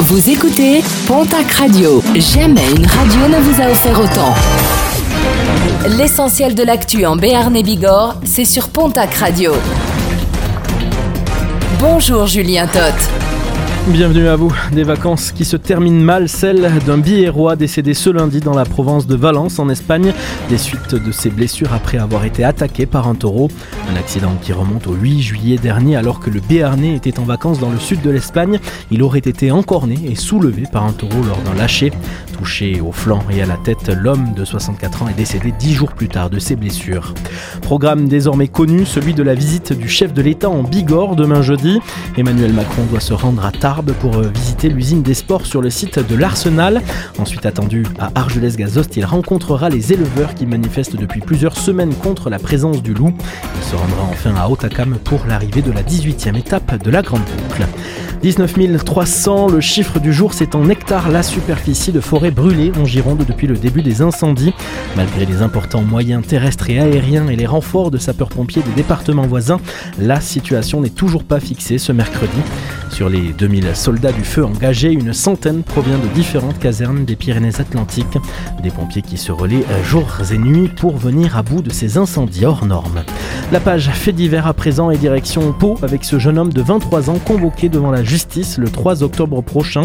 Vous écoutez Pontac Radio. Jamais une radio ne vous a offert autant. L'essentiel de l'actu en Béarn et Bigorre, c'est sur Pontac Radio. Bonjour Julien Toth. Bienvenue à vous. Des vacances qui se terminent mal, celle d'un biérois décédé ce lundi dans la province de Valence en Espagne, des suites de ses blessures après avoir été attaqué par un taureau. Un accident qui remonte au 8 juillet dernier alors que le Béarnais était en vacances dans le sud de l'Espagne. Il aurait été encorné et soulevé par un taureau lors d'un lâcher. Touché au flanc et à la tête, l'homme de 64 ans est décédé 10 jours plus tard de ses blessures. Programme désormais connu, celui de la visite du chef de l'État en Bigorre demain jeudi. Emmanuel Macron doit se rendre à Tarbes pour euh, visiter l'usine des sports sur le site de l'Arsenal. Ensuite attendu à Argelès-Gazost, il rencontrera les éleveurs qui manifestent depuis plusieurs semaines contre la présence du loup. Il se rendra enfin à Otakam pour l'arrivée de la 18e étape de la Grande Boucle. 19 300, le chiffre du jour, c'est en hectares la superficie de forêt brûlée en Gironde depuis le début des incendies. Malgré les importants moyens terrestres et aériens et les renforts de sapeurs-pompiers des départements voisins, la situation n'est toujours pas fixée ce mercredi. Sur les 2000 soldats du feu engagés, une centaine provient de différentes casernes des Pyrénées-Atlantiques. Des pompiers qui se relaient jours et nuits pour venir à bout de ces incendies hors normes. La page fait divers à présent et direction Pau avec ce jeune homme de 23 ans convoqué devant la justice le 3 octobre prochain.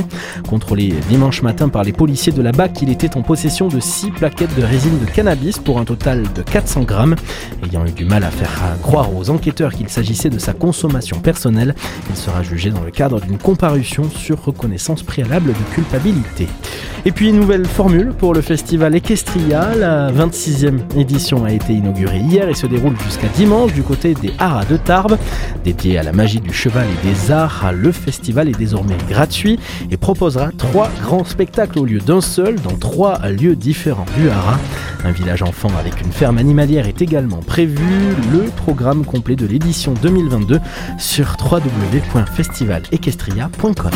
Contrôlé dimanche matin par les policiers de la BAC, il était en possession de 6 plaquettes de résine de cannabis pour un total de 400 grammes. Ayant eu du mal à faire croire aux enquêteurs qu'il s'agissait de sa consommation personnelle, il sera jugé dans le cadre d'une comparution sur reconnaissance préalable de culpabilité. Et puis, une nouvelle formule pour le festival Equestria. La 26e édition a été inaugurée hier et se déroule jusqu'à du côté des Haras de Tarbes. Dédié à la magie du cheval et des arts, le festival est désormais gratuit et proposera trois grands spectacles au lieu d'un seul dans trois lieux différents du Haras. Un village enfant avec une ferme animalière est également prévu. Le programme complet de l'édition 2022 sur www.festivalequestria.com.